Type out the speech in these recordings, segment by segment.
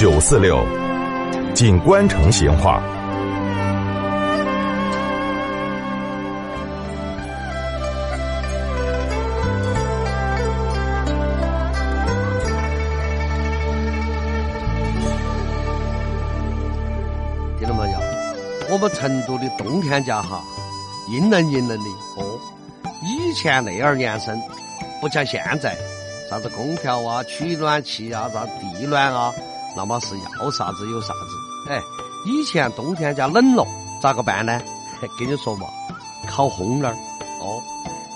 九四六，锦官城闲话。听到没有？我们成都的冬天家哈，阴冷阴冷的哦。以前那二年生，不像现在，啥子空调啊、取暖器啊、啥地暖啊，那么是要啥子有啥子。哎，以前冬天家冷了，咋个办呢？跟你说嘛，烤烘儿。哦，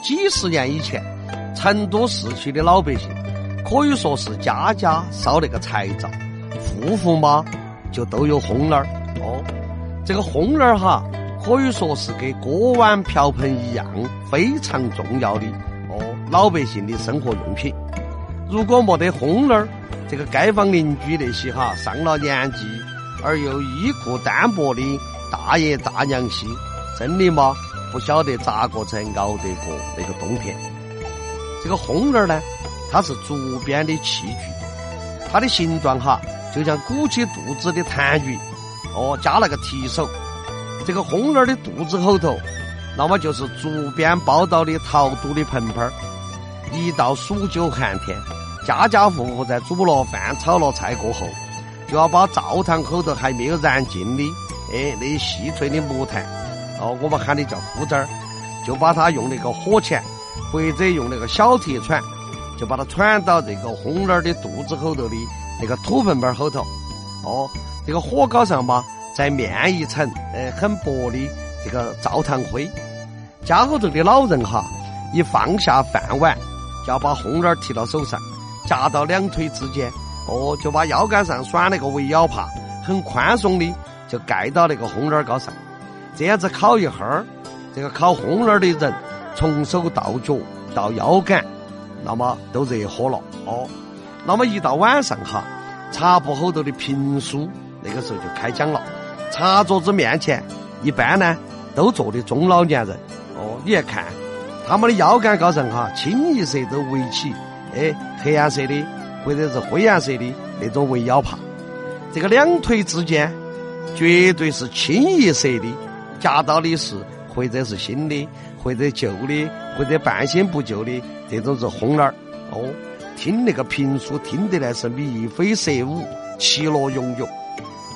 几十年以前，成都市区的老百姓可以说是家家烧那个柴灶，户户嘛就都有烘儿。哦，这个烘儿哈，可以说是跟锅碗瓢盆一样非常重要的哦，老百姓的生活用品。如果没得烘儿，这个街坊邻居那些哈上了年纪而又衣裤单薄的大爷大娘些，真的吗？不晓得咋个才熬得过那个冬天。这个烘儿呢，它是竹编的器具，它的形状哈，就像鼓起肚子的痰盂。哦，加了个提手，这个烘儿的肚子后头，那么就是竹编包到的陶土的盆盆儿。一到数九寒天，家家户户在煮了饭、炒了菜过后，就要把灶堂口头还没有燃尽的，哎，那细脆的木炭，哦，我们喊的叫铺子儿，就把它用那个火钳，或者用那个小铁铲，就把它铲到这个烘儿的肚子后头的那个土盆盆后头，哦。这个火高上嘛，再面一层，呃，很薄的这个灶堂灰。家后头的老人哈，一放下饭碗，就要把红儿提到手上，夹到两腿之间，哦，就把腰杆上拴那个围腰帕，很宽松的就盖到那个烘儿高上。这样子烤一会儿，这个烤烘儿的人从手到脚到腰杆，那么都热火了哦。那么一到晚上哈，茶铺后头的评书。那个时候就开讲了，茶桌子面前一般呢都坐的中老年人。哦，你看他们的腰杆高上哈，清一色都围起哎黑颜色的或者是灰颜色的那种围腰帕。这个两腿之间绝对是清一色的，夹到的是或者是新的，或者旧的，或者半新不旧的这种是烘儿。哦，听那个评书听得来是眉飞色舞，其乐融融。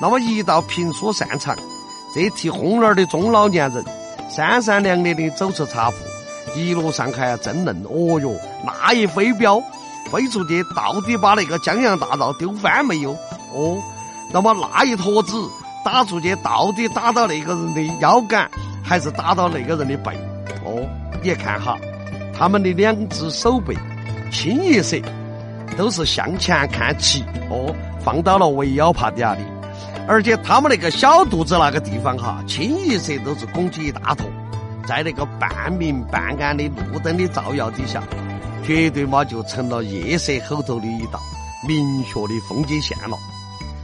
那么一到评书散场，这提烘儿的中老年人三三两两的走出茶铺，一路上还要争论。哦哟，那一飞镖飞出去，到底把那个江洋大盗丢翻没有？哦，那么那一坨子打出去，到底打到那个人的腰杆，还是打到那个人的背？哦，你看哈，他们的两只手背清一色都是向前看齐，哦，放到了围腰帕底下的。而且他们那个小肚子那个地方哈，清一色都是拱起一大坨，在那个半明半暗的路灯的照耀底下，绝对嘛就成了夜色后头的一道明确的风景线了。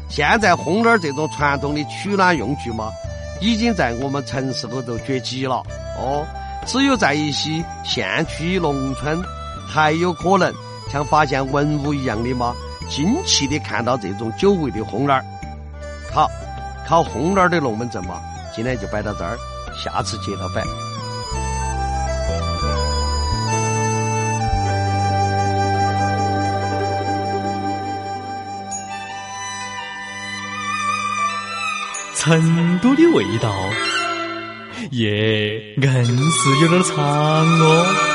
现在烘儿这种传统的取暖用具嘛，已经在我们城市里头绝迹了哦。只有在一些县区农村，还有可能像发现文物一样的嘛，惊奇的看到这种久违的烘儿。好，烤烘儿的龙门阵嘛，今天就摆到这儿，下次接着摆。成都的味道，耶，硬是有点长哦。